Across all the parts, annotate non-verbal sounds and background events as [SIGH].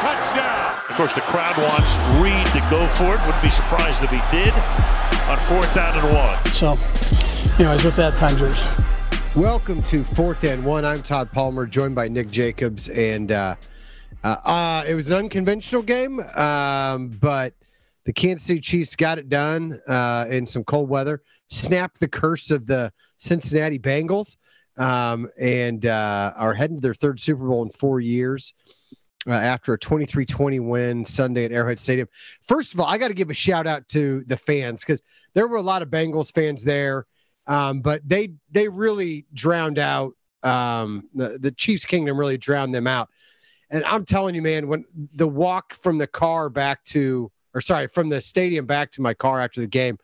touchdown. Of course, the crowd wants Reid to go for it. Wouldn't be surprised if he did on fourth down and one. So, anyways, with that, time yours. Welcome to Fourth and One. I'm Todd Palmer, joined by Nick Jacobs, and uh, uh, uh, it was an unconventional game, um, but the Kansas City Chiefs got it done uh, in some cold weather, snapped the curse of the Cincinnati Bengals, um, and uh, are heading to their third Super Bowl in four years. Uh, after a 23-20 win Sunday at Arrowhead Stadium. First of all, I got to give a shout out to the fans because there were a lot of Bengals fans there, um, but they they really drowned out um, the the Chiefs Kingdom really drowned them out. And I'm telling you, man, when the walk from the car back to, or sorry, from the stadium back to my car after the game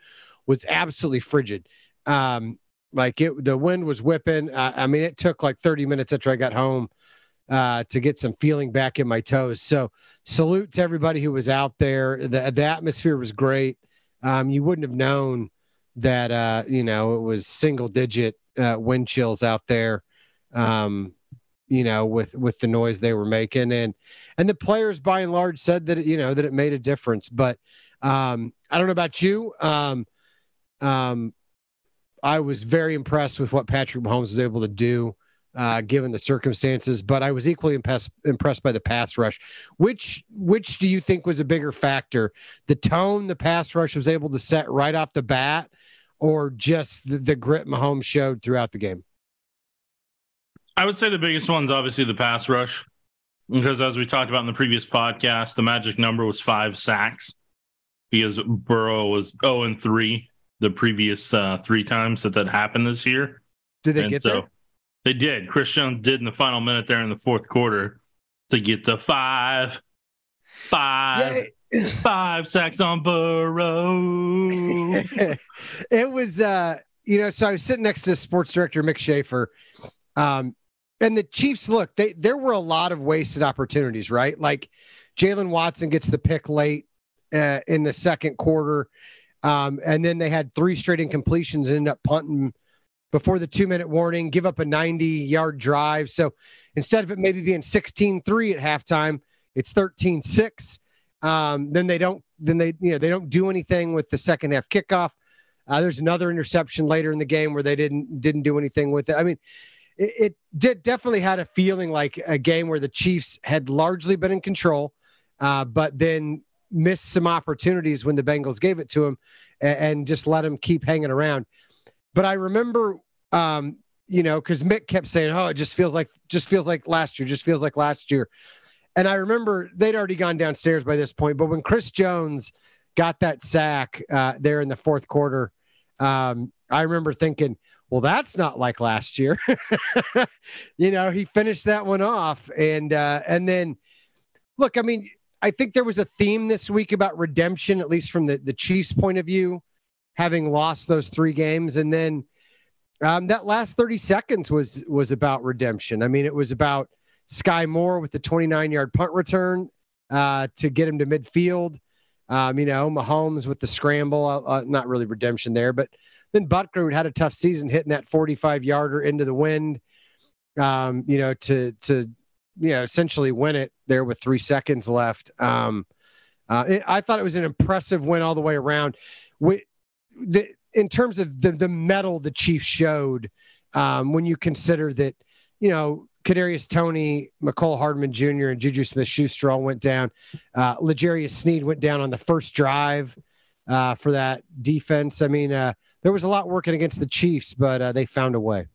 was absolutely frigid. Um, like it, the wind was whipping. Uh, I mean, it took like 30 minutes after I got home uh, to get some feeling back in my toes. So salute to everybody who was out there. The, the atmosphere was great. Um, you wouldn't have known that, uh, you know, it was single digit uh, wind chills out there. Um, you know, with with the noise they were making, and and the players by and large said that you know that it made a difference. But um, I don't know about you. Um, um, I was very impressed with what Patrick Mahomes was able to do uh, given the circumstances. But I was equally impressed impressed by the pass rush. Which which do you think was a bigger factor? The tone the pass rush was able to set right off the bat, or just the, the grit Mahomes showed throughout the game? I would say the biggest one's obviously the pass rush, because as we talked about in the previous podcast, the magic number was five sacks because Burrow was 0 and 3 the previous uh, three times that that happened this year. Did they and get so there? They did. Chris Jones did in the final minute there in the fourth quarter to get to five, five, yeah. five sacks on Burrow. [LAUGHS] it was, uh, you know, so I was sitting next to sports director Mick Schaefer. Um, and the Chiefs, look, they there were a lot of wasted opportunities, right? Like Jaylen Watson gets the pick late uh, in the second quarter, um, and then they had three straight incompletions and ended up punting before the two minute warning, give up a 90 yard drive. So instead of it maybe being 16 3 at halftime, it's 13 6. Um, then they don't, then they, you know, they don't do anything with the second half kickoff. Uh, there's another interception later in the game where they didn't didn't do anything with it. I mean, it, it did definitely had a feeling like a game where the Chiefs had largely been in control, uh, but then missed some opportunities when the Bengals gave it to them and, and just let them keep hanging around. But I remember, um, you know, because Mick kept saying, "Oh, it just feels like just feels like last year, just feels like last year." And I remember they'd already gone downstairs by this point. But when Chris Jones got that sack uh, there in the fourth quarter, um, I remember thinking, well, that's not like last year. [LAUGHS] you know, he finished that one off, and uh, and then look, I mean, I think there was a theme this week about redemption, at least from the the Chiefs' point of view, having lost those three games, and then um, that last 30 seconds was was about redemption. I mean, it was about Skyy Moore with the 29 yard punt return uh, to get him to midfield. Um, you know, Mahomes with the scramble, uh, uh not really redemption there, but then Butker had a tough season hitting that 45 yarder into the wind, um, you know, to, to, you know, essentially win it there with three seconds left. Um, uh, it, I thought it was an impressive win all the way around. We, the, in terms of the, the medal the Chiefs showed, um, when you consider that, you know, Kadarius Toney, Mecole Hardman Jr., and Juju Smith Schuster all went down. Uh, L'Jarius Sneed went down on the first drive uh, for that defense. I mean, uh, there was a lot working against the Chiefs, but uh, they found a way.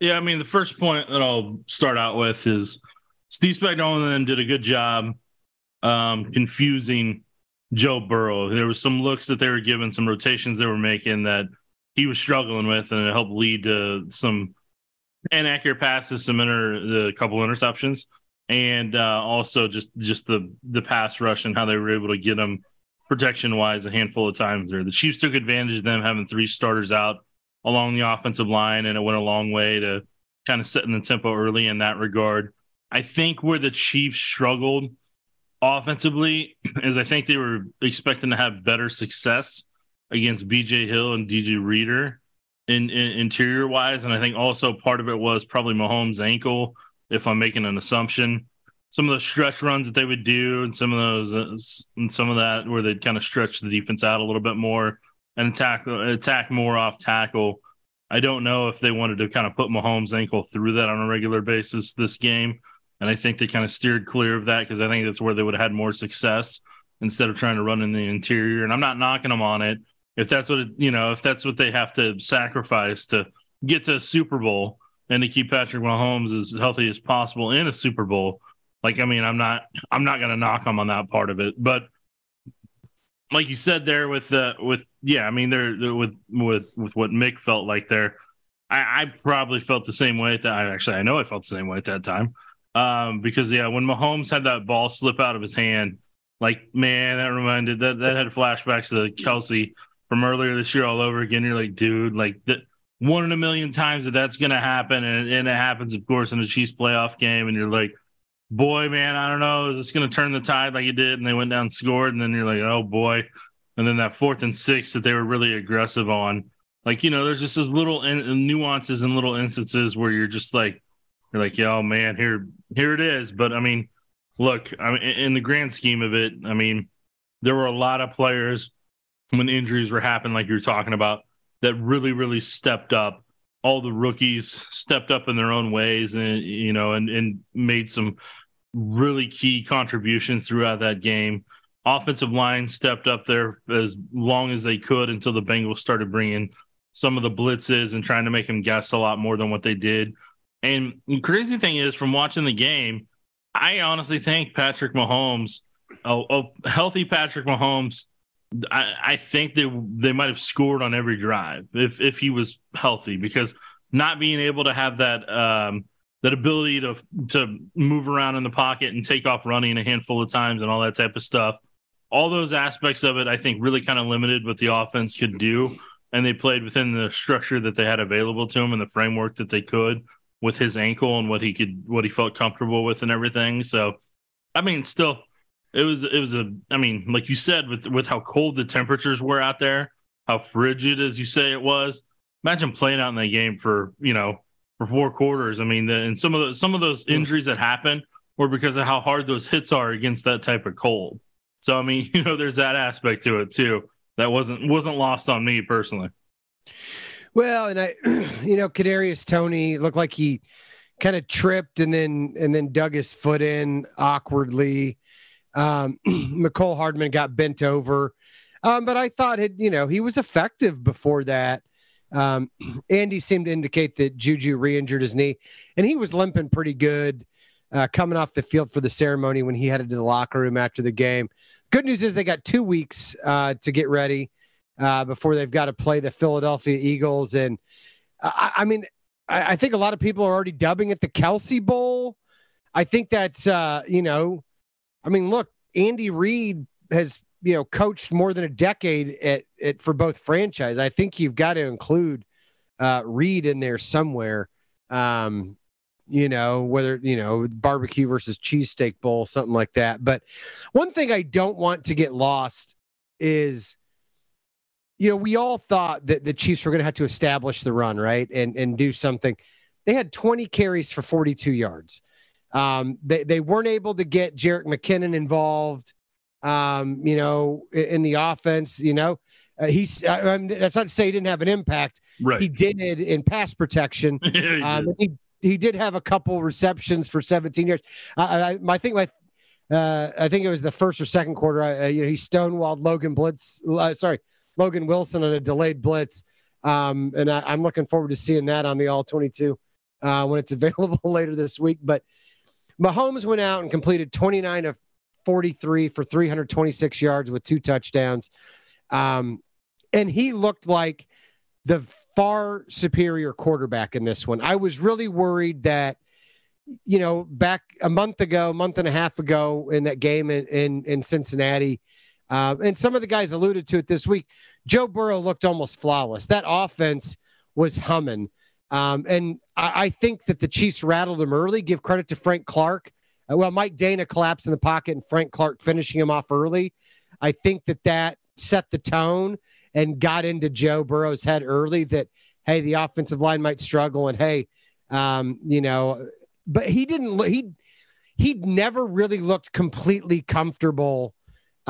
Yeah, I mean, the first point that I'll start out with is Steve Spagnuolo and them did a good job um, confusing Joe Burrow. There was some looks that they were giving, some rotations they were making that he was struggling with, and it helped lead to some inaccurate passes, some inter, a couple interceptions, and uh, also just just the the pass rush and how they were able to get him protection wise a handful of times there. The Chiefs took advantage of them having three starters out along the offensive line, and it went a long way to kind of setting the tempo early in that regard. I think where the Chiefs struggled offensively [CLEARS THROAT] is I think they were expecting to have better success against BJ Hill and DJ Reader in, in interior wise. And I think also part of it was probably Mahomes' ankle, if I'm making an assumption. some of the stretch runs that they would do, and some of those, uh, and some of that where they'd kind of stretch the defense out a little bit more and attack attack more off tackle. I don't know if they wanted to kind of put Mahomes' ankle through that on a regular basis this game, and I think they kind of steered clear of that because I think that's where they would have had more success instead of trying to run in the interior. And I'm not knocking them on it if that's what it, you know if that's what they have to sacrifice to get to a Super Bowl and to keep Patrick Mahomes as healthy as possible in a Super Bowl. Like, I mean, I'm not, I'm not going to knock them on that part of it, but like you said there with the, with, yeah, I mean, they're with, with, with what Mick felt like there. I, I probably felt the same way at that. I actually, I know I felt the same way at that time. Um, because yeah, when Mahomes had that ball slip out of his hand, like, man, that reminded that, that had flashbacks to Kelce from earlier this year all over again. You're like, dude, like one in a million times that that's to happen. And, and it happens, of course, in a Chiefs playoff game. And you're like, boy, man, I don't know. Is this to turn the tide like it did? And they went down, scored. And then you're like, oh, boy. And then that fourth and six that they were really aggressive on. Like, you know, there's just those little in, nuances and little instances where you're just like, you're like, oh, man, here, here it is. But I mean, look, I mean, in the grand scheme of it, I mean, there were a lot of players when injuries were happening, like you were talking about, that really, really stepped up. All the rookies stepped up in their own ways, and you know, and and made some really key contributions throughout that game. Offensive line stepped up there as long as they could until the Bengals started bringing some of the blitzes and trying to make them guess a lot more than what they did. And the crazy thing is, from watching the game, I honestly think Patrick Mahomes, a, healthy Patrick Mahomes, I, I think they they might have scored on every drive if if he was healthy because not being able to have that um, that ability to to move around in the pocket and take off running a handful of times and all that type of stuff. All those aspects of it, I think, really kind of limited what the offense could do, and they played within the structure that they had available to them and the framework that they could with his ankle and what he could, what he felt comfortable with, and everything. So, I mean, still, it was it was a I mean, like you said, with with how cold the temperatures were out there, how frigid as you say it was. Imagine playing out in that game for you know for four quarters. I mean, the, and some of the some of those hmm. injuries that happen were because of how hard those hits are against that type of cold. So I mean, [LAUGHS] you know, there's that aspect to it too that wasn't wasn't lost on me personally. Well, and I, [CLEARS THROAT] you know, Kadarius Toney looked like he kind of tripped and then and then dug his foot in awkwardly. Um, [CLEARS THROAT] Mecole Hardman got bent over, um, but I thought it, you know, he was effective before that. Um, [CLEARS THROAT] Andy seemed to indicate that Juju re-injured his knee, and he was limping pretty good uh, coming off the field for the ceremony when he headed to the locker room after the game. Good news is they got two weeks uh, to get ready uh, before they've got to play the Philadelphia Eagles, and I, I mean, I, I, think a lot of people are already dubbing it the Kelce Bowl. I think that's uh, you know I mean, look, Andy Reid has you know coached more than a decade at, at for both franchise. I think you've got to include uh, Reid in there somewhere. Um, you know, whether you know barbecue versus cheesesteak bowl, something like that. But one thing I don't want to get lost is, you know, we all thought that the Chiefs were going to have to establish the run, right, and and do something. They had 20 carries for 42 yards. Um, they, they weren't able to get Jerick McKinnon involved, um, you know, in, in, the offense. You know, uh, he's I mean, that's not to say he didn't have an impact. Right. He did in pass protection. [LAUGHS] um, he he did have a couple receptions for 17 years. I, I, I think my uh, I think it was the first or second quarter. Uh, you know, he stonewalled Logan Blitz. Uh, sorry, Logan Wilson on a delayed blitz. Um, and I, am looking forward to seeing that on the All 22 uh, when it's [LAUGHS] available later this week. But Mahomes went out and completed 29 of 43 for 326 yards with two touchdowns. Um, and he looked like the far superior quarterback in this one. I was really worried that, you know, back a month ago, month and a half ago in that game in, in, in Cincinnati, uh, and some of the guys alluded to it this week, Joe Burrow looked almost flawless. That offense was humming. Um, and I, I, think that the Chiefs rattled him early. Give credit to Frank Clark. Uh, well, Mike Danna collapsed in the pocket and Frank Clark finishing him off early. I think that that set the tone and got into Joe Burrow's head early that, hey, the offensive line might struggle and, hey, um, you know, but he didn't, he, he never really looked completely comfortable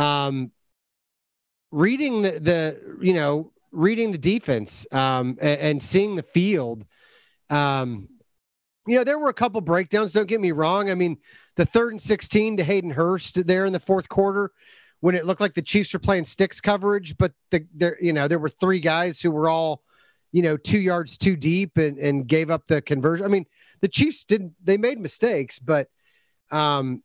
um, reading the, the you know reading the defense um, and, and, seeing the field. Um, you know, there were a couple breakdowns. Don't get me wrong. I mean, the third and 16 to Hayden Hurst there in the fourth quarter when it looked like the Chiefs were playing sticks coverage, but the, there, you know, there were three guys who were all, you know, two yards too deep and, and gave up the conversion. I mean, the Chiefs didn't, they made mistakes, but, um,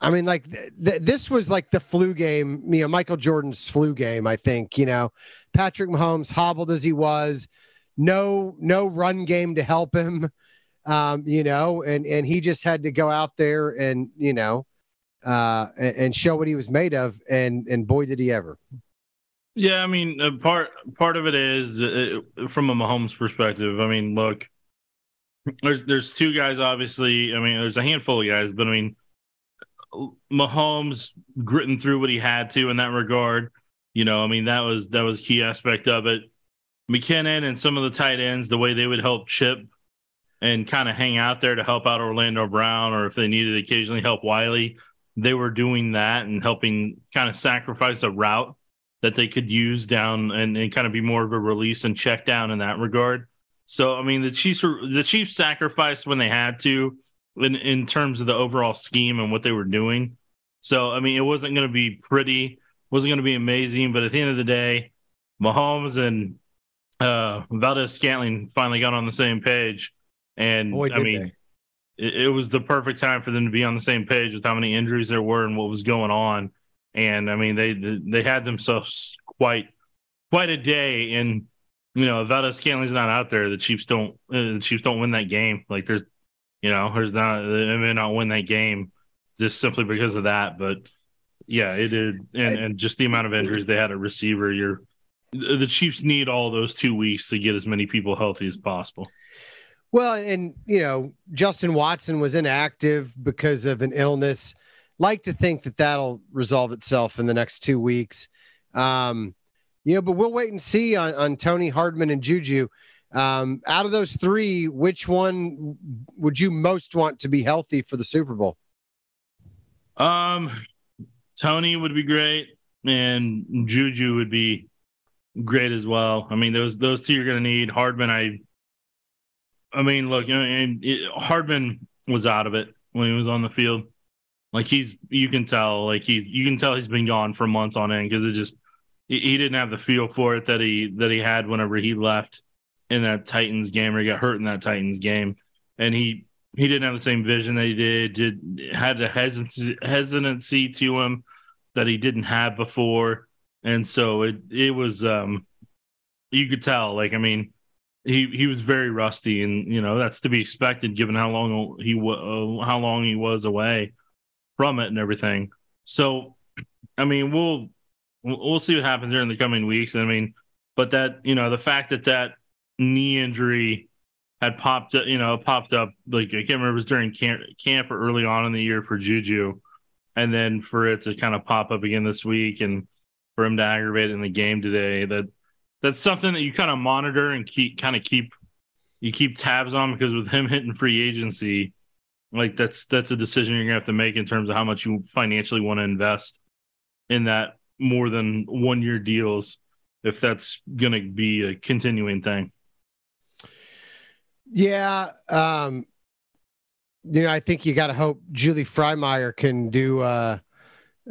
I mean, like th- th- this was like the flu game, you know, Michael Jordan's flu game. I think you know, Patrick Mahomes hobbled as he was, no no run game to help him, um, you know, and and he just had to go out there and you know, uh, and, and show what he was made of, and and boy did he ever. Yeah, I mean, uh, part part of it is uh, from a Mahomes perspective. I mean, look, there's there's two guys. Obviously, I mean, there's a handful of guys, but I mean Mahomes gritting through what he had to in that regard. You know, I mean that was that was key aspect of it. McKinnon and some of the tight ends, the way they would help Chip and kind of hang out there to help out Orlando Brown, or if they needed occasionally help Wylie, they were doing that and helping kind of sacrifice a route that they could use down and, and kind of be more of a release and check down in that regard. So I mean the Chiefs were the Chiefs sacrificed when they had to in in terms of the overall scheme and what they were doing. So I mean, it wasn't going to be pretty, wasn't going to be amazing, but at the end of the day, Mahomes and uh, Valdes-Scantling finally got on the same page, and Boy, I mean. It, it was the perfect time for them to be on the same page with how many injuries there were and what was going on, and I mean they they had themselves quite quite a day. And you know, Valdes-Scantling's not out there. The Chiefs don't uh, the Chiefs don't win that game. Like there's you know, there's not they may not win that game just simply because of that, but yeah, it did, and, and just the amount of injuries they had at receiver. You're the Chiefs need all those two weeks to get as many people healthy as possible. Well, and you know, Justin Watson was inactive because of an illness. Like to think that that'll resolve itself in the next two weeks. Um, you know, but we'll wait and see on, on Toney Hardman and Juju. Um, out of those three, which one would you most want to be healthy for the Super Bowl? Um, Toney would be great, and Juju would be great as well. I mean, those those two you're going to need. Hardman, I, I mean, look, and it, Hardman was out of it when he was on the field. Like he's, you can tell, like he, you can tell he's been gone for months on end because it just he, he didn't have the feel for it that he that he had whenever he left in that Titans game or he got hurt in that Titans game. And he he didn't have the same vision that he did, did had a hesitancy, to him that he didn't have before. And so it it was um you could tell, like I mean, he he was very rusty and you know that's to be expected given how long he uh, how long he was away from it and everything. So I mean, we'll we'll see what happens here in the coming weeks. I mean, but that you know the fact that that knee injury had popped up, you know popped up like I can't remember it was during camp, camp or early on in the year for Juju, and then for it to kind of pop up again this week and for him to aggravate in the game today that that's something that you kind of monitor and keep kind of keep you keep tabs on because with him hitting free agency like that's that's a decision you're gonna have to make in terms of how much you financially want to invest in that more than one year deals if that's gonna be a continuing thing yeah. Um, you know, I think you got to hope Julie Frymyer can do, uh,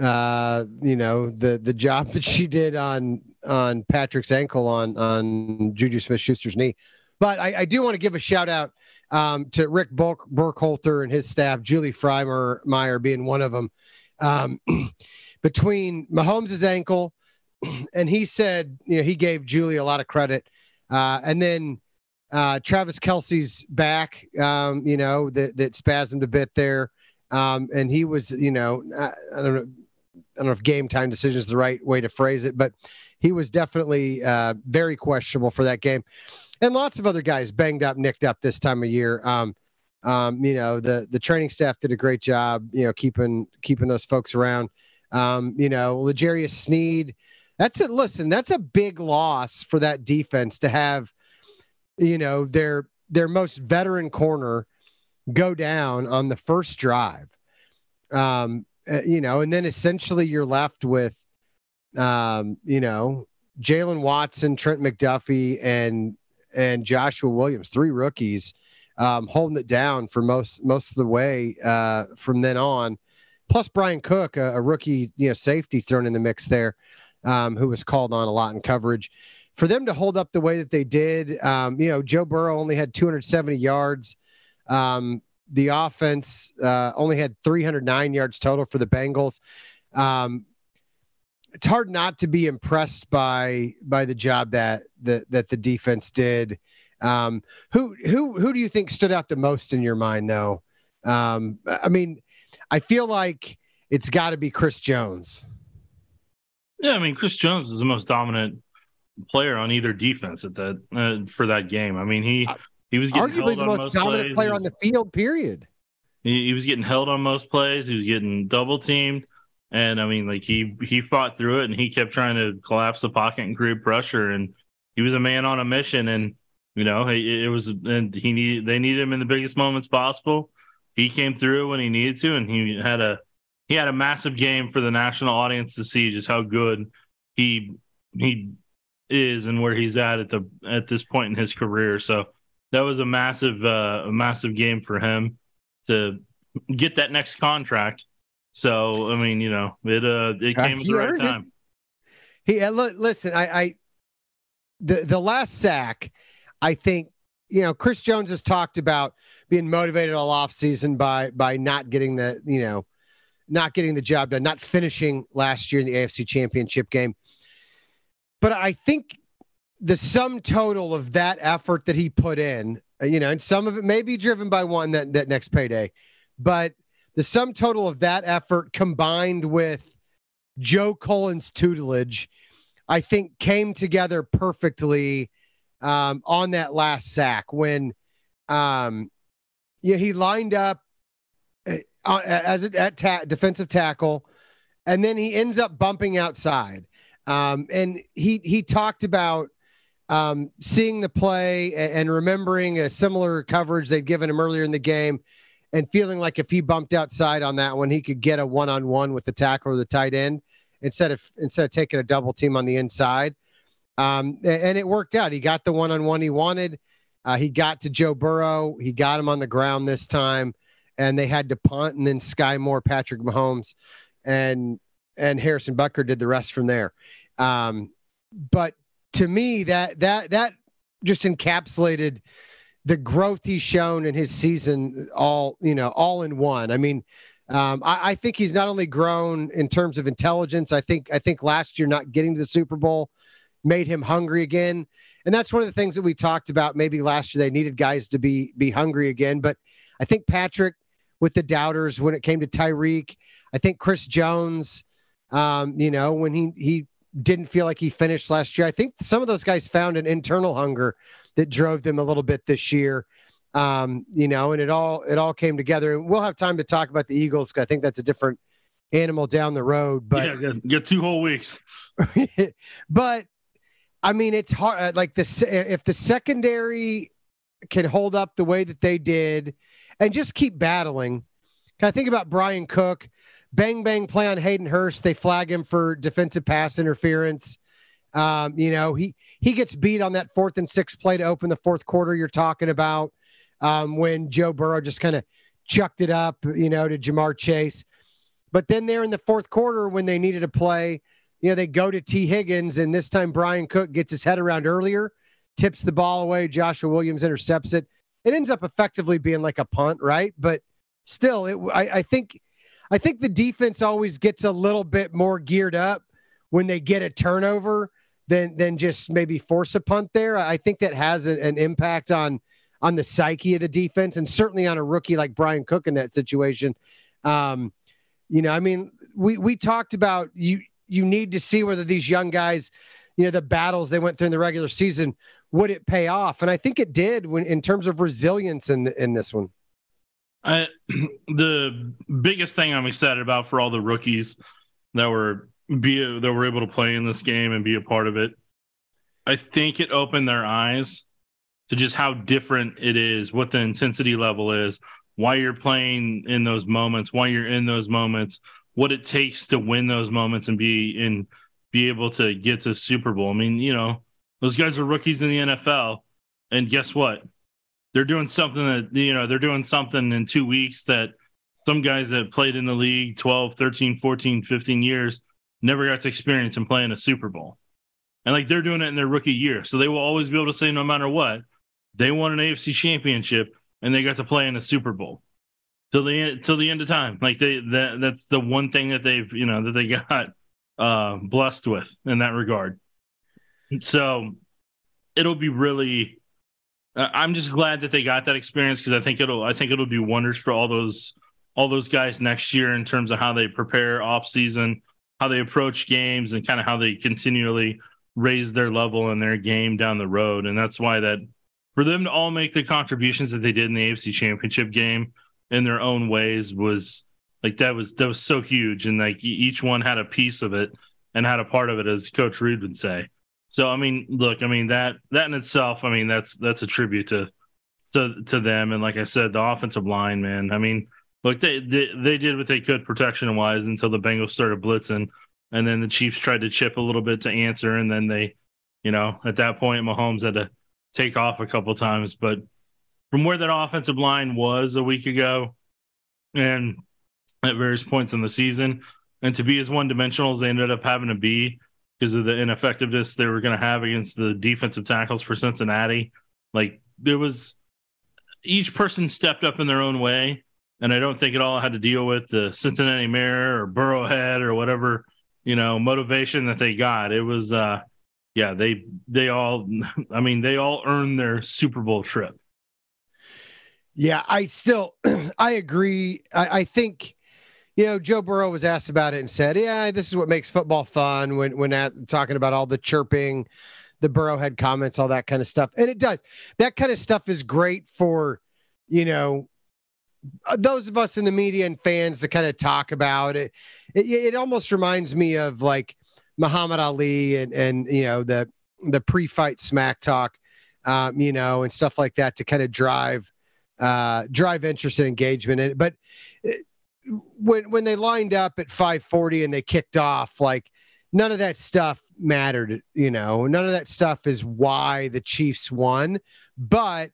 uh, you know, the the job [LAUGHS] that she did on on Patrick's ankle on on Juju Smith Schuster's knee. But I, I do want to give a shout out um, to Rick Bulk, Burkholder and his staff, Julie Frymyer being one of them. Um, [CLEARS THROAT] between Mahomes' ankle, [CLEARS THROAT] and he said, you know, he gave Julie a lot of credit. Uh, and then uh, Travis Kelce's back, um, you know, that, that spasmed a bit there. Um, and he was, you know, I, I, don't know, I don't know if game time decision is the right way to phrase it, but he was definitely uh, very questionable for that game. And lots of other guys banged up, nicked up this time of year. Um, um, you know, the the training staff did a great job, you know, keeping keeping those folks around. Um, you know, L'Jarius Sneed, that's a listen, that's a big loss for that defense to have you know, their their most veteran corner go down on the first drive. Um, uh, you know, and then essentially you're left with, um, you know, Jaylen Watson, Trent McDuffie, and and Joshua Williams, three rookies, um, holding it down for most most of the way uh, from then on. Plus Brian Cook, a, a, rookie, you know, safety thrown in the mix there, um, who was called on a lot in coverage. For them to hold up the way that they did, um, you know, Joe Burrow only had 270 yards. Um, the offense uh, only had 309 yards total for the Bengals. Um, it's hard not to be impressed by by the job that that that the defense did. Um, who who who do you think stood out the most in your mind, though? Um, I mean, I feel like it's got to be Chris Jones. Yeah, I mean, Chris Jones is the most dominant player on either defense at that uh, for that game. I mean, he he was arguably the most, most dominant plays. player on the field. Period. He, he was getting held on most plays. He was getting double teamed. And I mean, like he he fought through it and he kept trying to collapse the pocket and create pressure. And he was a man on a mission. And you know, it, it was and he needed they needed him in the biggest moments possible. He came through when he needed to, and he had a he had a massive game for the national audience to see just how good he he is and where he's at at the at this point in his career. So that was a massive uh, a massive game for him to get that next contract so I mean, you know, it uh it came uh, at the right time. It. He uh, listen, I, I the the last sack, I think you know Chris Jones has talked about being motivated all off season by by not getting the you know not getting the job done, not finishing last year in the AFC Championship game. But I think the sum total of that effort that he put in, uh, you know, and some of it may be driven by one that that next payday, but the sum total of that effort combined with Joe Cullen's tutelage, I think came together perfectly um, on that last sack when um, he lined up uh, uh as a at ta- defensive tackle, and then he ends up bumping outside. Um, and he he talked about um, seeing the play and, and remembering a similar coverage they'd given him earlier in the game and feeling like if he bumped outside on that one, he could get a one-on-one with the tackle or the tight end instead of instead of taking a double team on the inside. Um, and it worked out. He got the one-on-one he wanted. Uh, he got to Joe Burrow. He got him on the ground this time, and they had to punt. And then Skyy Moore, Patrick Mahomes, and and Harrison Butker did the rest from there. Um, but to me, that that that just encapsulated the growth he's shown in his season all you know all in one. I mean um, I, I, think he's not only grown in terms of intelligence i think i think last year not getting to the super bowl made him hungry again. And that's one of the things that we talked about maybe last year. They needed guys to be be hungry again. But i think patrick with the doubters when it came to tyreek i think chris jones um, you know when he he didn't feel like he finished last year i think some of those guys found an internal hunger that drove them a little bit this year. Um, you know, and it all it all came together. And we'll have time to talk about the Eagles. I think that's a different animal down the road. But yeah, get two whole weeks. [LAUGHS] but I mean, it's hard. Uh, like the if the secondary can hold up the way that they did, and just keep battling. I think about Brian Cook, bang bang play on Hayden Hurst. They flag him for defensive pass interference. Um, you know, he he gets beat on that fourth and sixth play to open the fourth quarter. You're talking about um, when Joe Burrow just kind of chucked it up, you know, to Ja'Marr Chase. But then there in the fourth quarter, when they needed a play, you know, they go to Tee Higgins, and this time Brian Cook gets his head around earlier, tips the ball away. Joshua Williams intercepts it. It ends up effectively being like a punt, right? But still, it, I, I think, I think the defense always gets a little bit more geared up when they get a turnover than than just maybe force a punt there. I think that has a, an impact on on the psyche of the defense, and certainly on a rookie like Brian Cook in that situation. Um, you know, I mean, we we talked about you you need to see whether these young guys, you know, the battles they went through in the regular season would it pay off, and I think it did when in terms of resilience in in this one. I, [CLEARS THROAT] the biggest thing I'm excited about for all the rookies that were be that were able to play in this game and be a part of it. I think it opened their eyes to just how different it is, what the intensity level is, why you're playing in those moments, why you're in those moments, what it takes to win those moments and be in be able to get to Super Bowl. I mean, you know, those guys are rookies in the NFL, and guess what? They're doing something that you know they're doing something in two weeks that some guys that played in the league 12 13 14 15 years never got to experience in a super bowl. And like they're doing it in their rookie year. So they will always be able to say no matter what they won an afc championship and they got to play in a super bowl. Till the till the end of time. Like they that that's the one thing that they've you know that they [LAUGHS] got uh blessed with in that regard. So it'll be really Uh, i'm just glad that they got that experience because i think it'll i think it'll do wonders for all those all those guys next year in terms of how they prepare off season, how they approach games, and kind of how they continually raise their level in their game down the road. And that's why that for them to all make the contributions that they did in the AFC Championship game in their own ways was like that was that was so huge, and like each one had a piece of it and had a part of it, as Coach Reid would say. So I mean, look, I mean that that in itself, I mean that's that's a tribute to to to them, and like I said, the offensive line, man. I mean look, they, they they did what they could protection wise until the Bengals started blitzing, and then the Chiefs tried to chip a little bit to answer, and then they, you know, at that point Mahomes had to take off a couple times. But from where that offensive line was a week ago, and at various points in the season, and to be as one dimensional as they ended up having to be because of the ineffectiveness they were going to have against the defensive tackles for Cincinnati, like there was each person stepped up in their own way and I don't think it all had to deal with the Cincinnati Mayor or Burrowhead or whatever you know motivation that they got. It was, uh, yeah, they they all, [LAUGHS] I mean, they all earned their Super Bowl trip. Yeah, I still, [CLEARS THROAT] I agree. I, I think you know, Joe Burrow was asked about it and said, "Yeah, this is what makes football fun." When when at, talking about all the chirping, the Burrowhead comments, all that kind of stuff, and it does. That kind of stuff is great for, you know, uh, those of us in the media and fans to kind of talk about it, it, it almost reminds me of like Muhammad Ali and and you know the the pre-fight smack talk, um, you know, and stuff like that to kind of drive uh, drive interest and engagement. And but it, uh, when when they lined up at 5:40 and they kicked off, like none of that stuff mattered. You know, none of that stuff is why the Chiefs won, but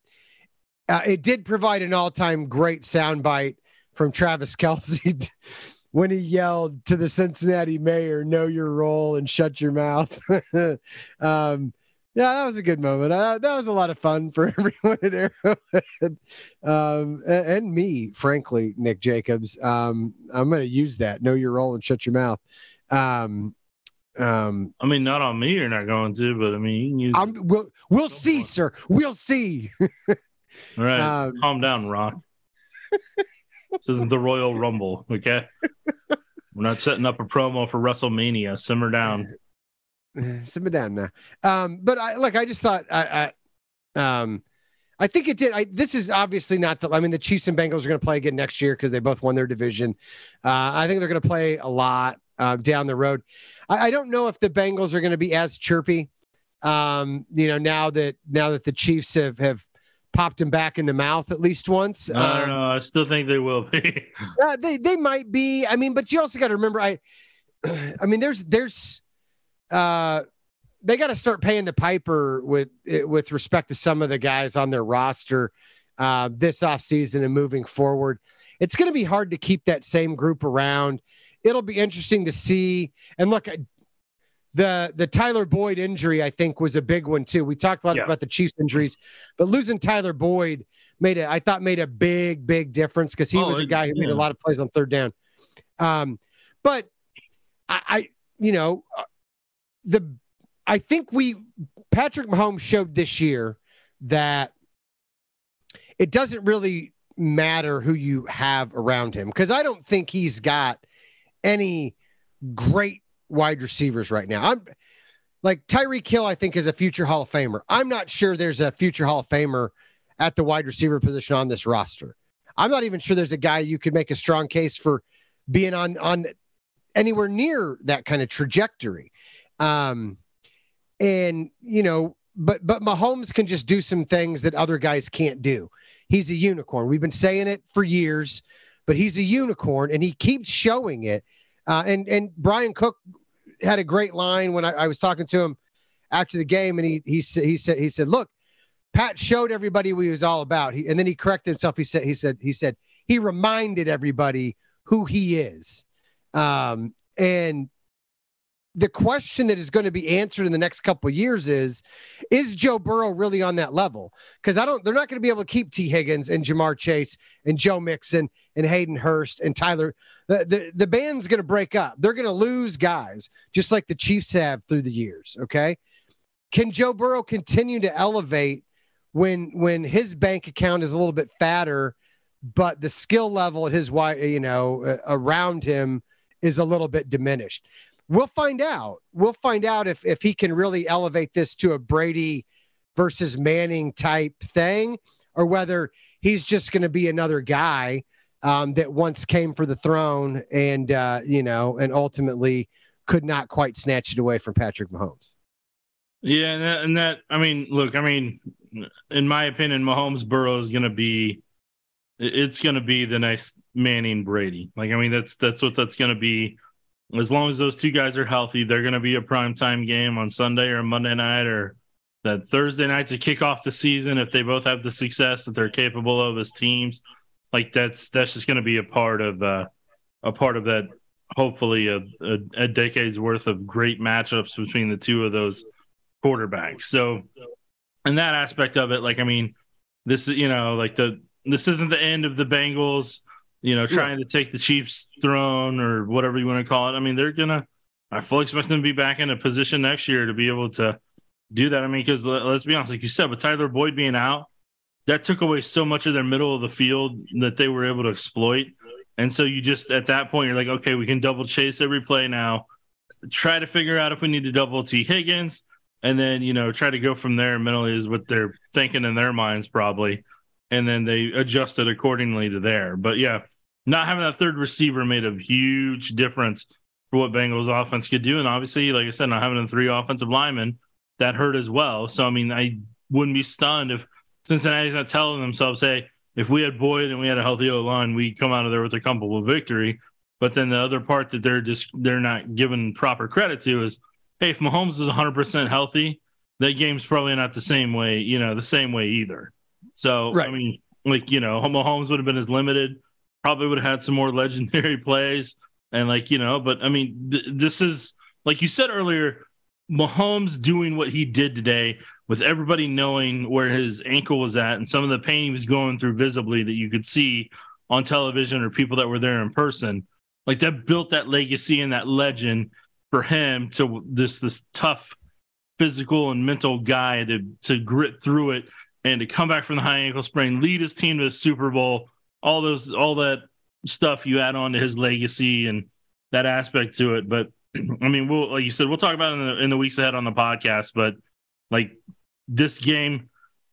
uh, it did provide an all-time great soundbite from Travis Kelce [LAUGHS] when he yelled to the Cincinnati mayor, "Know your role and shut your mouth." [LAUGHS] um, yeah, that was a good moment. Uh, that was a lot of fun for [LAUGHS] everyone at Arrowhead, um, and, and, me, frankly, Nick Jacobs. Um, I'm going to use that. Know your role and shut your mouth. Um, um, I mean, not on me. You're not going to, but I mean, you can use. I'm, we'll we'll see, sir. We'll see. All right, um, calm down, Rock. [LAUGHS] this isn't the Royal Rumble, okay? We're not setting up a promo for WrestleMania. Simmer down. [LAUGHS] Simmer down now. Um, but I like. I just thought. I, I, um, I think it did. I, this is obviously not the. I mean, the Chiefs and Bengals are going to play again next year because they both won their division. Uh, I think they're going to play a lot uh, down the road. I, I don't know if the Bengals are going to be as chirpy. Um, you know, now that now that the Chiefs have have popped him back in the mouth at least once. I don't um, know. I still think they will be. [LAUGHS] uh, they they might be. I mean, but you also got to remember. I, [CLEARS THROAT] I mean, there's there's, uh, they got to start paying the piper with with respect to some of the guys on their roster, uh, this offseason and moving forward. It's going to be hard to keep that same group around. It'll be interesting to see. And look, the the Tyler Boyd injury, I think, was a big one too. We talked a lot yeah. about the Chiefs injuries, but losing Tyler Boyd made it. I thought made a big, big difference because he oh, was a guy who yeah. made a lot of plays on third down. Um, but I, I, you know, the I think we Patrick Mahomes showed this year that it doesn't really matter who you have around him because I don't think he's got any great wide receivers right now. I'm like Tyreek Hill, I think, is a future Hall of Famer. I'm not sure there's a future Hall of Famer at the wide receiver position on this roster. I'm not even sure there's a guy you could make a strong case for being on on anywhere near that kind of trajectory. Um, and you know, but but Mahomes can just do some things that other guys can't do. he's a unicorn. We've been saying it for years, but he's a unicorn, and he keeps showing it. Uh, and and Brian Cook had a great line when I, I was talking to him after the game, and he he said he said he said, "Look, Pat showed everybody what he was all about." He, and then he corrected himself. He said he said he said he reminded everybody who he is. Um, and the question that is going to be answered in the next couple years is is Joe Burrow really on that level? Because I don't they're not going to be able to keep Tee Higgins and Ja'Marr Chase and Joe Mixon and Hayden Hurst and Tyler. The the, the band's going to break up. They're going to lose guys just like the Chiefs have through the years, okay? Can Joe Burrow continue to elevate when when his bank account is a little bit fatter but the skill level at his you know around him is a little bit diminished. We'll find out. We'll find out if if he can really elevate this to a Brady versus Manning type thing, or whether he's just going to be another guy um, that once came for the throne and uh, you know and ultimately could not quite snatch it away from Patrick Mahomes. Yeah, and that, and that I mean, look, I mean, in my opinion, Mahomes Burrow is going to be it's going to be the next Manning Brady. Like, I mean, that's that's what that's going to be. As long as those two guys are healthy, they're going to be a prime time game on Sunday or Monday night or that Thursday night to kick off the season. If they both have the success that they're capable of as teams, like that's that's just going to be a part of uh, a part of that. Hopefully, a, a, a decade's worth of great matchups between the two of those quarterbacks. So, in that aspect of it, like I mean, this is you know like the this isn't the end of the Bengals, you know, trying yeah. to take the Chiefs throne or whatever you want to call it. I mean, they're gonna. I fully expect them to be back in a position next year to be able to do that. I mean, because let's be honest, like you said, with Tyler Boyd being out, that took away so much of their middle of the field that they were able to exploit. And so you just at that point you're like, okay, we can double chase every play now. Try to figure out if we need to double Tee Higgins, and then you know try to go from there. Mentally is what they're thinking in their minds probably and then they adjusted accordingly to there. But yeah, not having that third receiver made a huge difference for what Bengals offense could do. And obviously, like I said, not having the three offensive linemen that hurt as well. So I mean, I wouldn't be stunned if Cincinnati's not telling themselves, hey, if we had Boyd and we had a healthy O line, we come out of there with a comfortable victory. But then the other part that they're just they're not given proper credit to is, hey, if Mahomes is 100 percent healthy, that game's probably not the same way, you know, the same way either. So right. I mean, like you know, Mahomes would have been as limited. Probably would have had some more [LAUGHS] legendary plays, and like you know, but I mean, th- this is like you said earlier, Mahomes doing what he did today with everybody knowing where his ankle was at and some of the pain he was going through visibly that you could see on television or people that were there in person. Like that built that legacy and that legend for him to this this tough physical and mental guy to to grit through it and to come back from the high ankle sprain, lead his team to the Super Bowl, all those, all that stuff you add on to his legacy and that aspect to it. But [CLEARS THROAT] I mean, we'll, like you said, we'll talk about it in the, in the weeks ahead on the podcast. But like this game,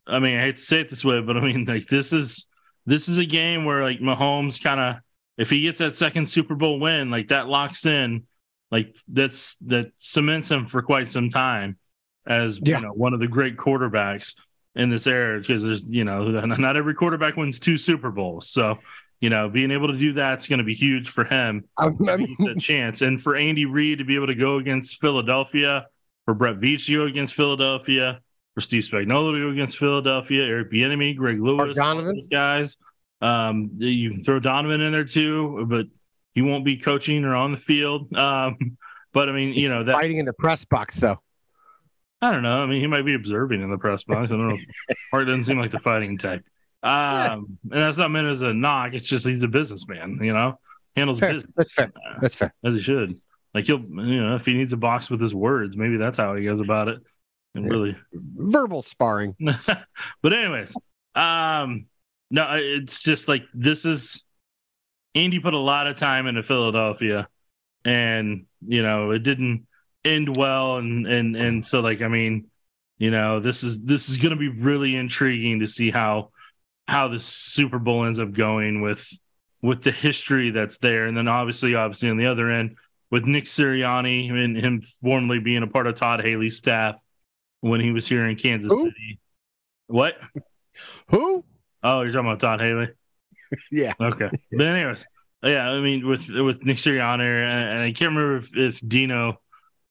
I mean, I hate to say it this way, but I mean, [LAUGHS] like this is this is a game where like Mahomes kind of, if he gets that second Super Bowl win, like that locks in, like that's that cements him for quite some time as yeah. you know one of the great quarterbacks in this era because there's you know [LAUGHS] not every quarterback wins two Super Bowls. So you know being able to do that's going to be huge for him. I mean, a chance, and for Andy Reid to be able to go against Philadelphia, for Brett Veach against Philadelphia, for Steve Spagnuolo to go against Philadelphia, Eric Bieniemy, Greg Lewis, these guys. Um, you can throw Donovan in there too, but he won't be coaching or on the field. Um, but I mean, you know, that fighting in the press box though. I don't know. I mean, he might be observing in the press box. I don't know. [LAUGHS] Hart doesn't seem like the fighting type. Um, and that's not meant as a knock. It's just he's a businessman, you know, handles fair. business. That's fair. That's fair. As he should. Like he'll, you know, if he needs a box with his words, maybe that's how he goes about it. And really verbal sparring. [LAUGHS] but anyways, um, no, it's just like this is Andy put a lot of time into Philadelphia, and you know it didn't end well and and and so like I mean, you know, this is this is going to be really intriguing to see how how the Super Bowl ends up going with with the history that's there, and then obviously, obviously on the other end with Nick Sirianni and him formerly being a part of Todd Haley's staff when he was here in Kansas Who? City. What? Who? Oh, you're talking about Todd Haley. [LAUGHS] yeah. Okay. but anyways, yeah, I mean with with Nick Sirianni and, and I can't remember if, if Dino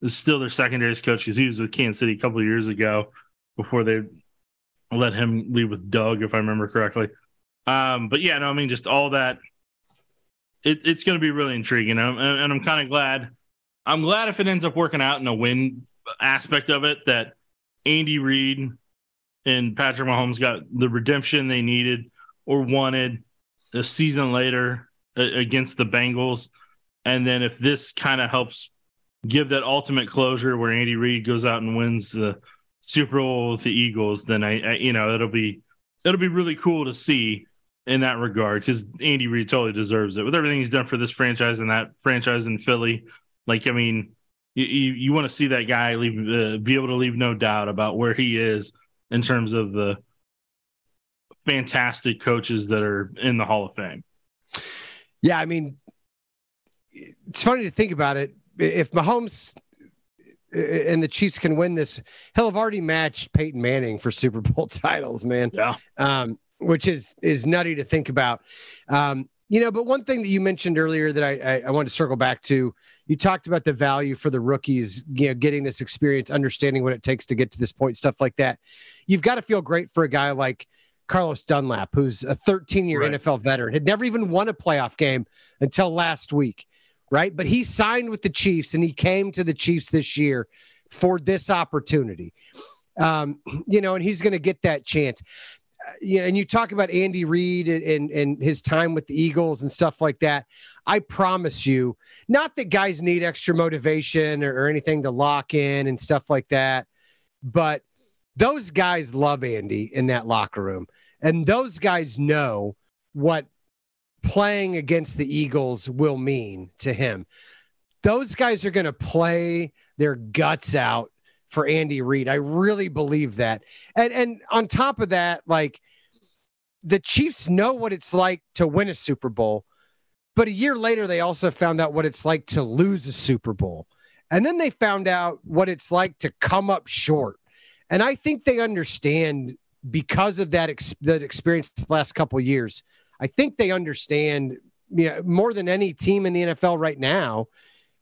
is still their secondaries coach because he was with Kansas City a couple years ago before they let him leave with Doug, if I remember correctly. Um, but yeah, no, I mean just all that. It, it's going to be really intriguing, and, and I'm kind of glad. I'm glad if it ends up working out in a win aspect of it that Andy Reid and Patrick Mahomes got the redemption they needed or wanted a season later against the Bengals. And then if this kind of helps give that ultimate closure where Andy Reid goes out and wins the Super Bowl with the Eagles, then I, I you know it'll be it'll be really cool to see in that regard because Andy Reid totally deserves it with everything he's done for this franchise and that franchise in Philly. Like I mean, you you, you want to see that guy leave uh, be able to leave no doubt about where he is in terms of the fantastic coaches that are in the Hall of Fame. Yeah, I mean, it's funny to think about it. If Mahomes and the Chiefs can win this, he'll have already matched Peyton Manning for Super Bowl [LAUGHS] titles, man. Yeah. Um, which is is nutty to think about. Um, you know, but one thing that you mentioned earlier that I, I, I want to circle back to, you talked about the value for the rookies, you know, getting this experience, understanding what it takes to get to this point, stuff like that. You've got to feel great for a guy like Carlos Dunlap, who's a 13 year right. NFL veteran, had never even won a playoff game until last week, right? But he signed with the Chiefs and he came to the Chiefs this year for this opportunity. Um, [CLEARS THROAT] you know, and he's going to get that chance. Uh, yeah, and you talk about Andy Reid and, and, and his time with the Eagles and stuff like that. I promise you, not that guys need extra motivation or, or anything to lock in and stuff like that, but those guys love Andy in that locker room. And those guys know what playing against the Eagles will mean to him. Those guys are going to play their guts out for Andy Reid. I really believe that. And and on top of that, like the Chiefs know what it's like to win a Super Bowl, but a year later they also found out what it's like to lose a Super Bowl. And then they found out what it's like to come up short. And I think they understand because of that ex- that experience the last couple years. I think they understand you know, more than any team in the NFL right now.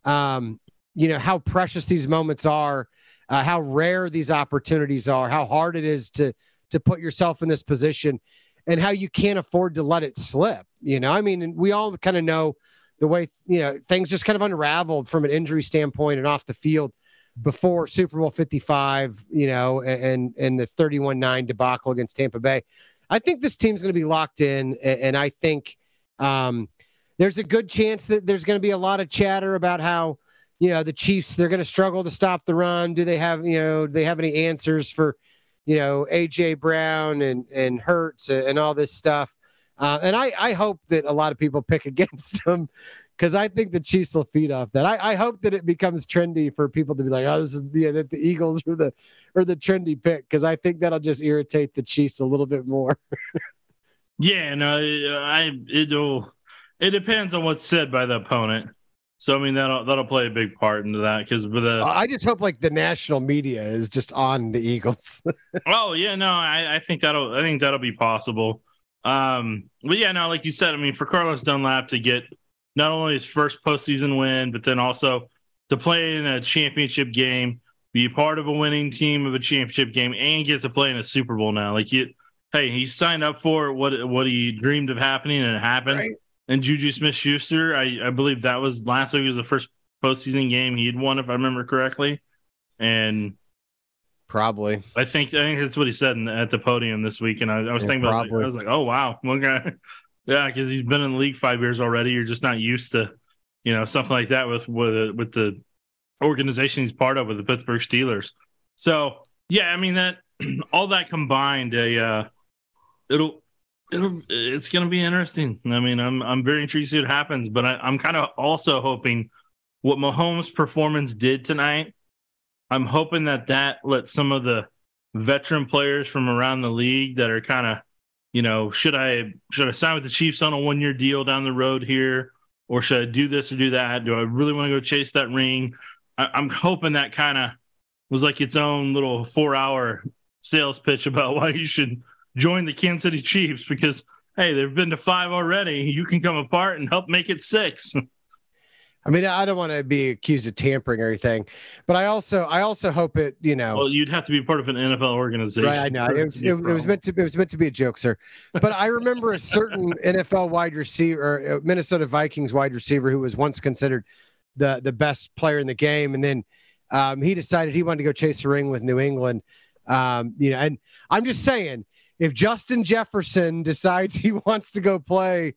Um, you know how precious these moments are, uh, how rare these opportunities are, how hard it is to to put yourself in this position, and how you can't afford to let it slip. You know, I mean, we all kind of know the way you know things just kind of unraveled from an injury standpoint and off the field before Super Bowl 55, you know, and and the 31-9 debacle against Tampa Bay. I think this team's going to be locked in, and I think um, there's a good chance that there's going to be a lot of chatter about how you know the Chiefs they're going to struggle to stop the run. Do they have you know do they have any answers for you know AJ Brown and and Hurts and all this stuff? Uh, and I I hope that a lot of people pick [LAUGHS] against them because I think the Chiefs will feed off that. I, I hope that it becomes trendy for people to be like, oh, this is the that the Eagles are the or the trendy pick because I think that'll just irritate the Chiefs a little bit more. [LAUGHS] yeah, no, I it'll it depends on what's said by the opponent. So I mean that'll that'll play a big part into that because with the I just hope like the national media is just on the Eagles. [LAUGHS] oh yeah, no, I, I think that'll I think that'll be possible. Um, but yeah, no, like you said, I mean for Carlos Dunlap to get not only his first postseason win, but then also to play in a championship game, be part of a winning team of a championship game, and get to play in a Super Bowl now. Like you, hey, he signed up for what what he dreamed of happening, and it happened. Right. And Juju Smith Schuster, I, I believe that was last week was the first postseason game he had won, if I remember correctly. And probably, I think I think that's what he said in, at the podium this week. And I, I was yeah, thinking about, it I was like, oh wow, [LAUGHS] one guy. Yeah, because he's been in the league five years already. You're just not used to, you know, something like that with with with the organization he's part of with the Pittsburgh Steelers. So yeah, I mean that [CLEARS THROAT] all that combined, a uh, it'll it'll it's gonna be interesting. I mean, I'm I'm very intrigued to see what happens, but I, I'm kind of also hoping what Mahomes' performance did tonight. I'm hoping that that lets some of the veteran players from around the league that are kind of you know, should I should I sign with the Chiefs on a one year deal down the road here, or should I do this or do that? Do I really want to go chase that ring? I, am hoping that kind of was like its own little four hour sales pitch about why you should join the Kansas City Chiefs because hey, they've been to five already. You can come apart and help make it six. [LAUGHS] I mean, I don't want to be accused of tampering or anything, but I also, I also hope it, you know. Well, you'd have to be part of an NFL organization. Right, I know. It was, it, it was meant to, it was meant to be a joke, sir. But I remember a certain [LAUGHS] NFL wide receiver, uh, Minnesota Vikings wide receiver, who was once considered the the best player in the game, and then um, he decided he wanted to go chase a ring with New England. Um, you know, and I'm just saying, if Justin Jefferson decides he wants to go play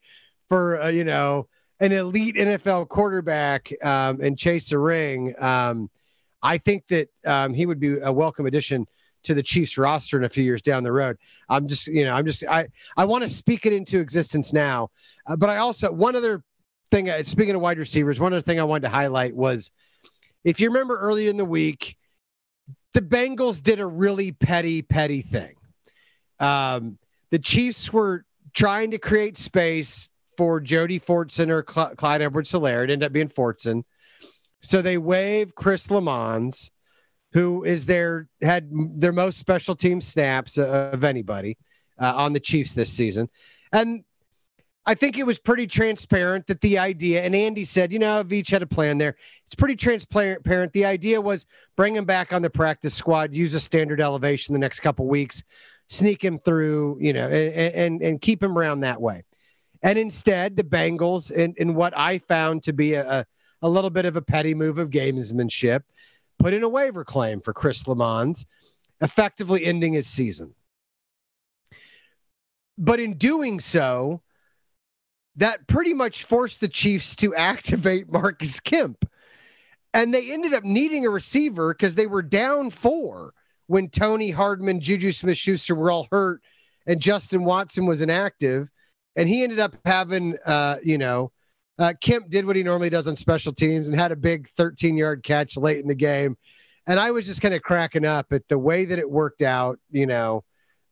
for, uh, you know an elite NFL quarterback um, and chase a ring, um, I think that um, he would be a welcome addition to the Chiefs roster in a few years down the road. I'm just, you know, I'm just, I, I want to speak it into existence now. Uh, but I also, one other thing, uh, speaking of wide receivers, one other thing I wanted to highlight was if you remember earlier in the week, the Bengals did a really petty, petty thing. Um, the Chiefs were trying to create space for Jody Fortson or Cl- Clyde Edwards Helaire. It ended up being Fortson. So they waive Chris Lammons, who is their had their most special team snaps of anybody uh, on the Chiefs this season. And I think it was pretty transparent that the idea, and Andy said, you know, Veach had a plan there. It's pretty transparent. The idea was bring him back on the practice squad, use a standard elevation the next couple weeks, sneak him through, you know, and, and, and keep him around that way. And instead, the Bengals, in, in what I found to be a, a little bit of a petty move of gamesmanship, put in a waiver claim for Chris Lammons, effectively ending his season. But in doing so, that pretty much forced the Chiefs to [LAUGHS] activate Marcus Kemp. And they ended up needing a receiver because they were down four when Toney Hardman, Juju Smith Schuster were all hurt and Justin Watson was inactive and he ended up having, uh, you know, uh, Kemp did what he normally does on special teams and had a big 13 yard catch late in the game. And I was just kind of cracking up at the way that it worked out, you know,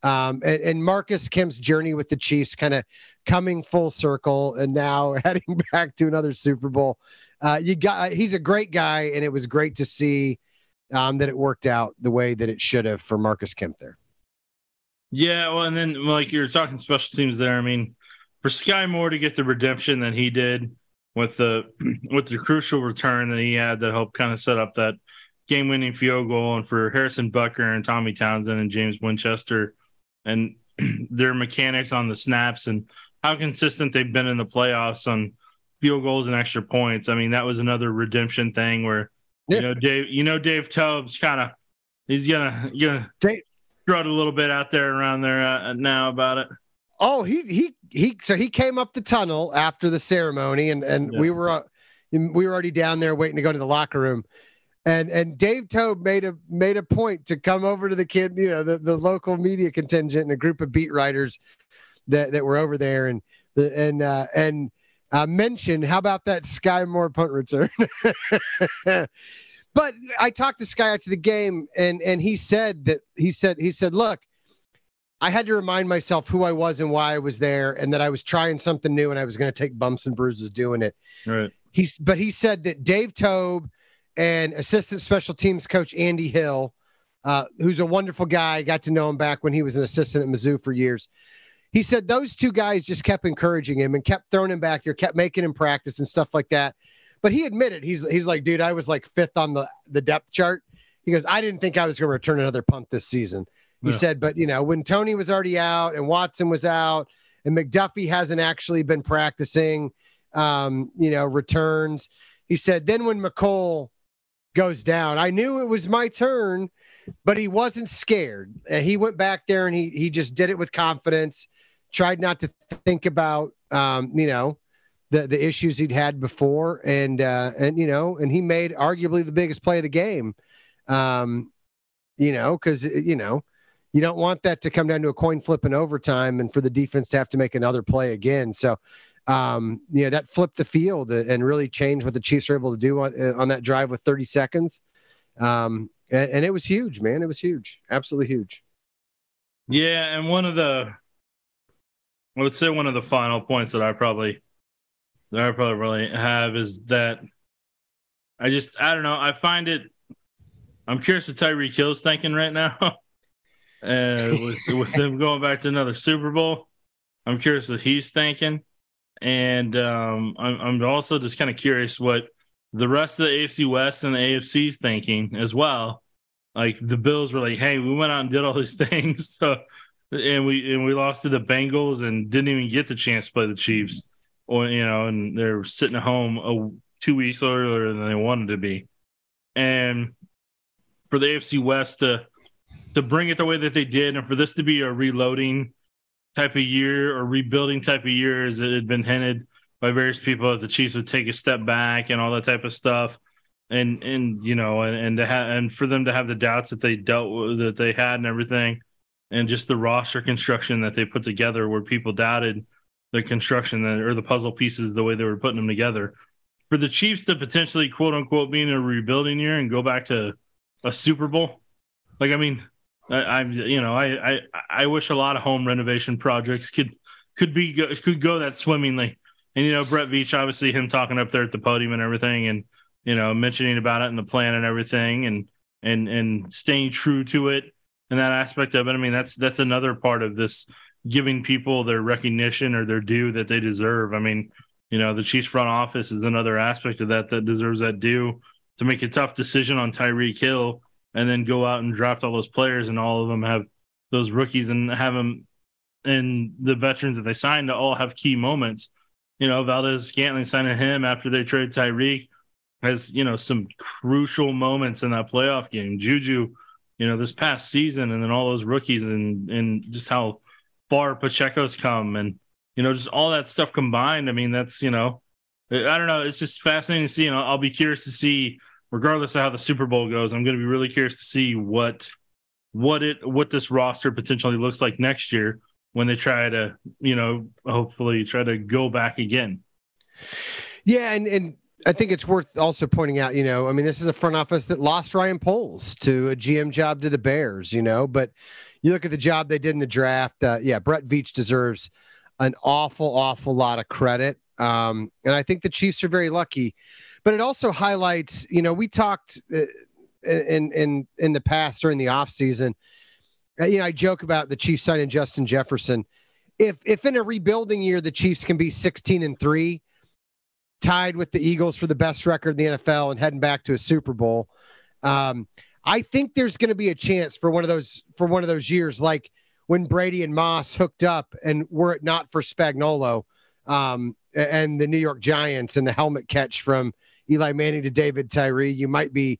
um, and, and, Marcus Kemp's journey with the Chiefs kind of coming full circle and now [LAUGHS] heading back to another Super Bowl. Uh, you got, he's a great guy, and it was great to see um, that it worked out the way that it should have for Marcus Kemp there. Yeah, well, and then like you're talking special teams there. I mean, for Skyy Moore to get the redemption that he did with the [CLEARS THROAT] with the crucial return that he had that helped kind of set up that game winning field goal, and for Harrison Butker and Tommy Townsend and James Winchester and [CLEARS THROAT] their mechanics on the snaps and how consistent they've been in the playoffs on field goals and extra points. I mean, that was another redemption thing where yeah. you know Dave, you know Dave Toub's kind of he's gonna gonna Dave, strut a little bit out there around there uh, now about it. Oh, he he he. So he came up the tunnel after the ceremony, and and yeah. we were uh, we were already down there waiting to go to the locker room, and and Dave Toub made a made a point to come over to the kid, you know, the the local media contingent and a group of beat writers that that were over there, and and uh, and uh, mention how about that Skyy Moore punt return. [LAUGHS] but I talked to Skyy after the game, and and he said that he said he said, look I had to remind myself who I was and why I was there, and that I was trying something new, and I was going to take bumps and bruises doing it. Right. He's, but he said that Dave Toub and assistant special teams coach Andy Hill, uh, who's a wonderful guy, got to know him back when he was an assistant at Mizzou for years. He said those two guys just kept encouraging him and kept throwing him back there, kept making him practice and stuff like that. But he admitted he's he's like, dude, I was like fifth on the the depth chart. He goes, I didn't think I was going to return another punt this season. He yeah. said, but you know, when Toney was already out and Watson was out and McDuffie hasn't actually been practicing, um, you know, returns. He said, then when Mecole goes down, I knew it was my turn, but he wasn't scared. Uh, he went back there and he he just did it with confidence. Tried not to think about, um, you know, the the issues he'd had before, and uh, and you know, and he made arguably the biggest play of the game. Um, you know, because you know you don't want that to come down to a coin flip in overtime and for the defense to have to make another play again. So, um, you know, that flipped the field and really changed what the Chiefs were able to do on, on that drive with 30 seconds. Um, and, and, it was huge, man. It was huge. Absolutely huge. Yeah. And one of the, I would say one of the final points that I probably, that I probably really have is that I just, I don't know. I find it, I'm curious what Tyreek Hill's thinking right now. [LAUGHS] uh, with with them going back to another Super Bowl. I'm curious what he's thinking, and um, I'm I'm also just kind of curious what the rest of the AFC West and the AFC is thinking as well. Like the Bills were like, "Hey, we went out and did all these [LAUGHS] things, so and we and we lost to the Bengals and didn't even get the chance to play the Chiefs, or you know, and they're sitting at home a, two weeks earlier than they wanted to be, and for the AFC West to to bring it the way that they did, and for this to be a reloading type of year or rebuilding type of year, as it had been hinted by various people that the Chiefs would take a step back and all that type of stuff. And and you know and and to and for them to have the doubts that they dealt with that they had and everything, and just the roster construction that they put together where people doubted the construction that, or the puzzle pieces the way they were putting them together. For the Chiefs to potentially quote unquote be in a rebuilding year and go back to a Super Bowl, like I mean, I, am you know I, I I wish a lot of home renovation projects could could be could go that swimmingly. And you know Brett Veach, obviously him talking up there at the podium and everything, and you know mentioning about it and the plan and everything, and and and staying true to it and that aspect of it. I mean that's that's another part of this giving people their recognition or their due that they deserve. I mean, you know the Chiefs front office is another aspect of that that deserves that due to make a tough decision on Tyreek Hill and then go out and draft all those players and all of them have those rookies and have them and the veterans that they signed to all have key moments. You know, Valdes-Scantling signing him after they trade Tyreek has, you know, some crucial moments in that playoff game. Juju, you know, this past season and then all those rookies and and just how far Pacheco's come and you know, just all that stuff combined. I mean, that's, you know, I don't know. It's just fascinating to see. And I'll be curious to see regardless of how the Super Bowl goes, I'm going to be really curious to see what what it what this roster potentially looks like next year when they try to, you know, hopefully try to go back again. Yeah, and and I think it's worth also pointing out, you know, I mean, this is a front office that lost Ryan Poles to a GM job to the Bears, you know, but you look at the job they did in the draft. Uh, yeah, Brett Veach deserves an awful, awful lot of credit. Um, and I think the Chiefs are very lucky but it also highlights, you know, we talked uh, in in in the past during the off season. Uh, you know, I joke about the Chiefs signing Justin Jefferson. If if in a rebuilding year the Chiefs can be 16 and three, tied with the Eagles for the best record in the NFL and heading back to a Super Bowl, um, I think there's going to be a chance for one of those for one of those years, like when Brady and Moss hooked up, and were it not for Spagnuolo um, and the New York Giants and the helmet catch from Eli Manning to David Tyree, you might be,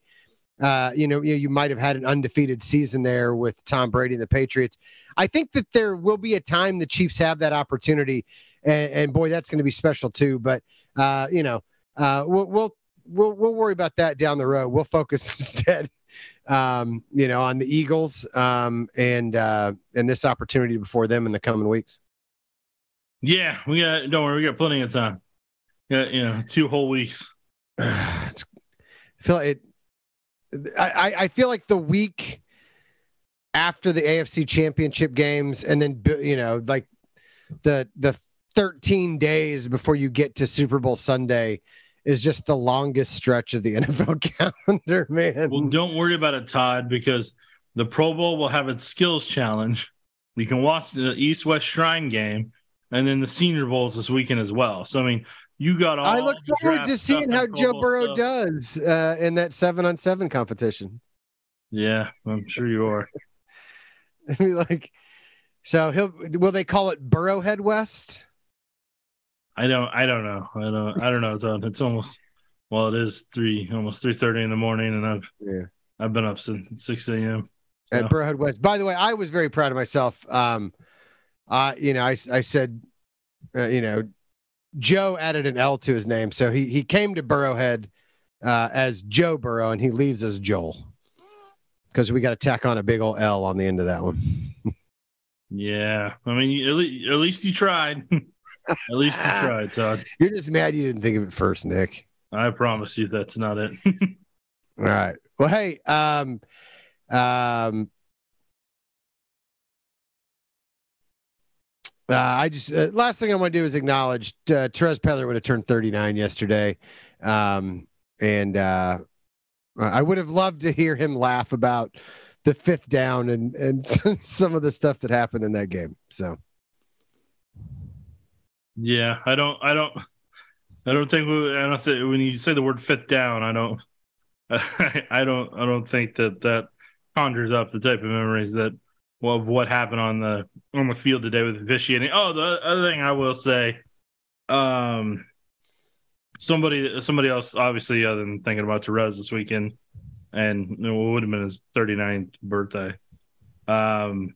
uh, you know, you, you might have had an undefeated season there with Tom Brady and the Patriots. I think that there will be a time the Chiefs have that opportunity, and, and boy, that's going to be special too. But uh, you know, uh, we'll, we'll we'll we'll worry about that down the road. We'll focus [LAUGHS] instead, um, you know, on the Eagles um, and uh, and this opportunity before them in the coming weeks. Yeah, we got. Don't worry, we got plenty of time. Yeah, you know, two whole weeks. [SIGHS] I feel like it. I, I feel like the week after the AFC Championship games, and then you know, like the the 13 days before you get to Super Bowl Sunday is just the longest stretch of the [LAUGHS] NFL calendar, man. Well, don't worry about it, Todd, because the Pro Bowl will have its skills challenge. You can watch the East West Shrine game, and then the Senior Bowls this weekend as well. So, I mean, you got all. I look forward to seeing how Joe Burrow stuff. does uh, in that seven on seven competition. Yeah, I'm sure you are. [LAUGHS] I mean, like, so he'll will they call it Burrowhead West? I don't. I don't know. I don't. I don't know. It's, it's almost. Well, it is three, almost three thirty in the morning, and I've yeah, I've been up since six a.m. So. At Burrowhead West. By the way, I was very proud of myself. Um, uh, you know, I I said, uh, you know, Joe added an L to his name, so he he came to Burrowhead uh, as Joe Burrow, and he leaves as Joel because we got to tack on a big old L on the end of that one. [LAUGHS] yeah, I mean, at least, at least you tried. [LAUGHS] at least you [LAUGHS] tried, Todd. You're just mad you didn't think of it first, Nick. I promise you that's not it. All right. Well, hey, um, um, Uh, I just uh, last thing I want to do is acknowledge uh, Paylor would have turned 39 yesterday, um, and uh, I would have loved to hear him laugh about the fifth down and and [LAUGHS] some of the stuff that happened in that game. So yeah, I don't, I don't, I don't think we, I don't think when you say the word fifth down," I don't, [LAUGHS] I, don't, I don't think that that conjures up the type of memories that of what happened on the on the field today with officiating. Oh, the other thing I will say, um, somebody somebody else obviously other than thinking about Terez this weekend, and it would have been his 39th birthday. Um,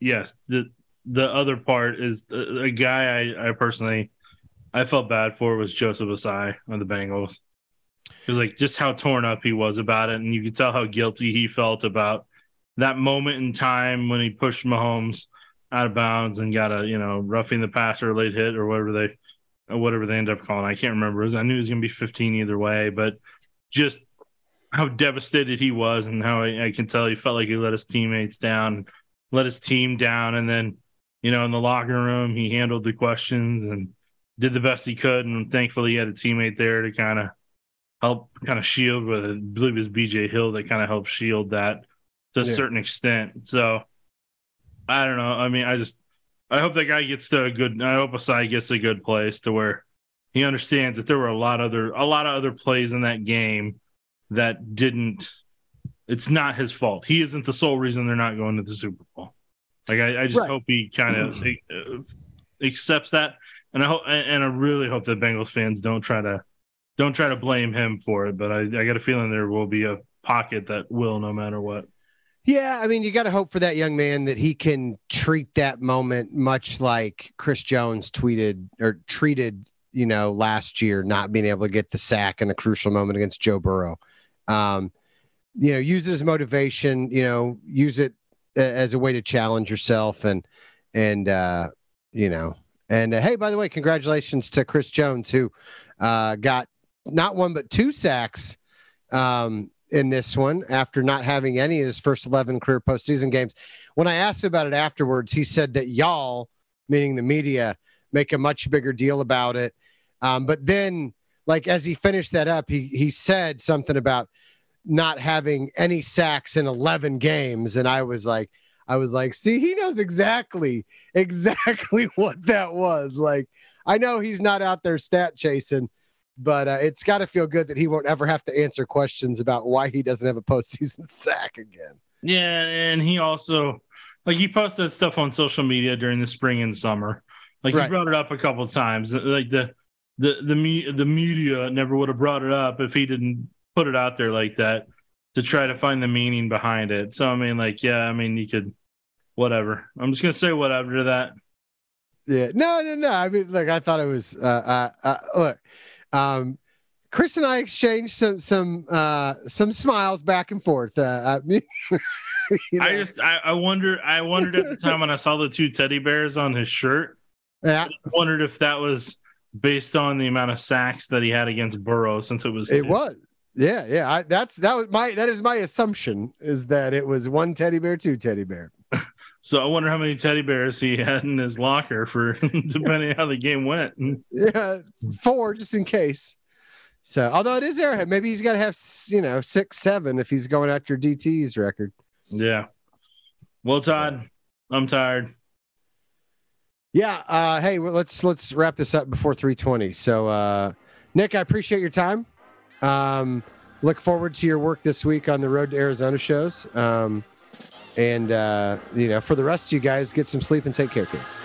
yes, the the other part is a, a guy I, I personally I felt bad for was Joseph Ossai on the Bengals. It was like just how torn up he was about it, and you could tell how guilty he felt about that moment in time when he pushed Mahomes out of bounds and got a you know roughing the passer late hit or whatever they or whatever they end up calling. I can't remember. I knew it was going to be 15 either way, but just how devastated he was and how I, I, can tell he felt like he let his teammates down, let his team down, and then you know in the locker room he handled the questions and did the best he could, and thankfully he had a teammate there to kind of help kind of shield with. I believe it was BJ Hill that kind of helped shield that to a yeah. certain extent. So I don't know. I mean, I just I hope that guy gets to a good. I hope Ossai gets a good place to where he understands that there were a lot other a lot of other plays in that game that didn't. It's not his fault. He isn't the sole reason they're not going to the Super Bowl. Like I, I just right. hope he kind of uh, accepts that, and I hope and I really hope that Bengals fans don't try to don't try to blame him for it. But I, I got a feeling there will be a pocket that will, no matter what. Yeah, I mean, you got to hope for that young man that he can treat that moment much like Chris Jones tweeted or treated, you know, last year, not being able to get the sack in the crucial moment against Joe Burrow. Um, you know, use it as motivation. You know, use it as a way to challenge yourself and and uh, you know, and uh, hey, by the way, congratulations to Chris Jones who uh, got not one but two sacks um, in this one after not having any of his first 11 career postseason games. When I asked about it afterwards, he said that y'all, meaning the media, make a much bigger deal about it. Um, but then, like as he finished that up, he he said something about not having any sacks in 11 games, and I was like, I was like, see, he knows exactly [LAUGHS] exactly what that was. Like, I know he's not out there stat chasing but uh, it's got to feel good that he won't ever have to answer questions about why he doesn't have a postseason [LAUGHS] sack again. Yeah, and he also like he posted stuff on social media during the spring and summer. Like right. he brought it up a couple times. Like the the the me, the media never would have brought it up if he didn't put it out there like that to try to find the meaning behind it. So I mean, like, yeah, I mean, you could whatever. I'm just gonna say whatever to that. Yeah, no, no, no. I mean, like, I thought it was. Uh, uh, uh look, um, Chris and I exchanged some some uh, some smiles back and forth. Uh, [LAUGHS] you know. I just I, I wonder I wondered at the [LAUGHS] time when I saw the two teddy bears on his shirt. Yeah, I wondered if that was based on the amount of sacks that he had against Burrow since it was. It two. was. Yeah, yeah. I, that's that was my that is my assumption is that it was one teddy bear, two teddy bear. [LAUGHS] so I wonder how many teddy bears he had in his locker for [LAUGHS] depending how the game went. Yeah, four just in case. So although it is Arrowhead, maybe he's got to have you know six, seven if he's going after DT's record. Yeah. Well, Todd, I'm tired. Yeah. Uh, hey, well, let's let's wrap this up before 3:20. So, uh, Nick, I appreciate your time. Um, look forward to your work this week on the Road to Arizona shows. Um, and, uh, you know, for the rest of you guys, get some sleep and take care, kids.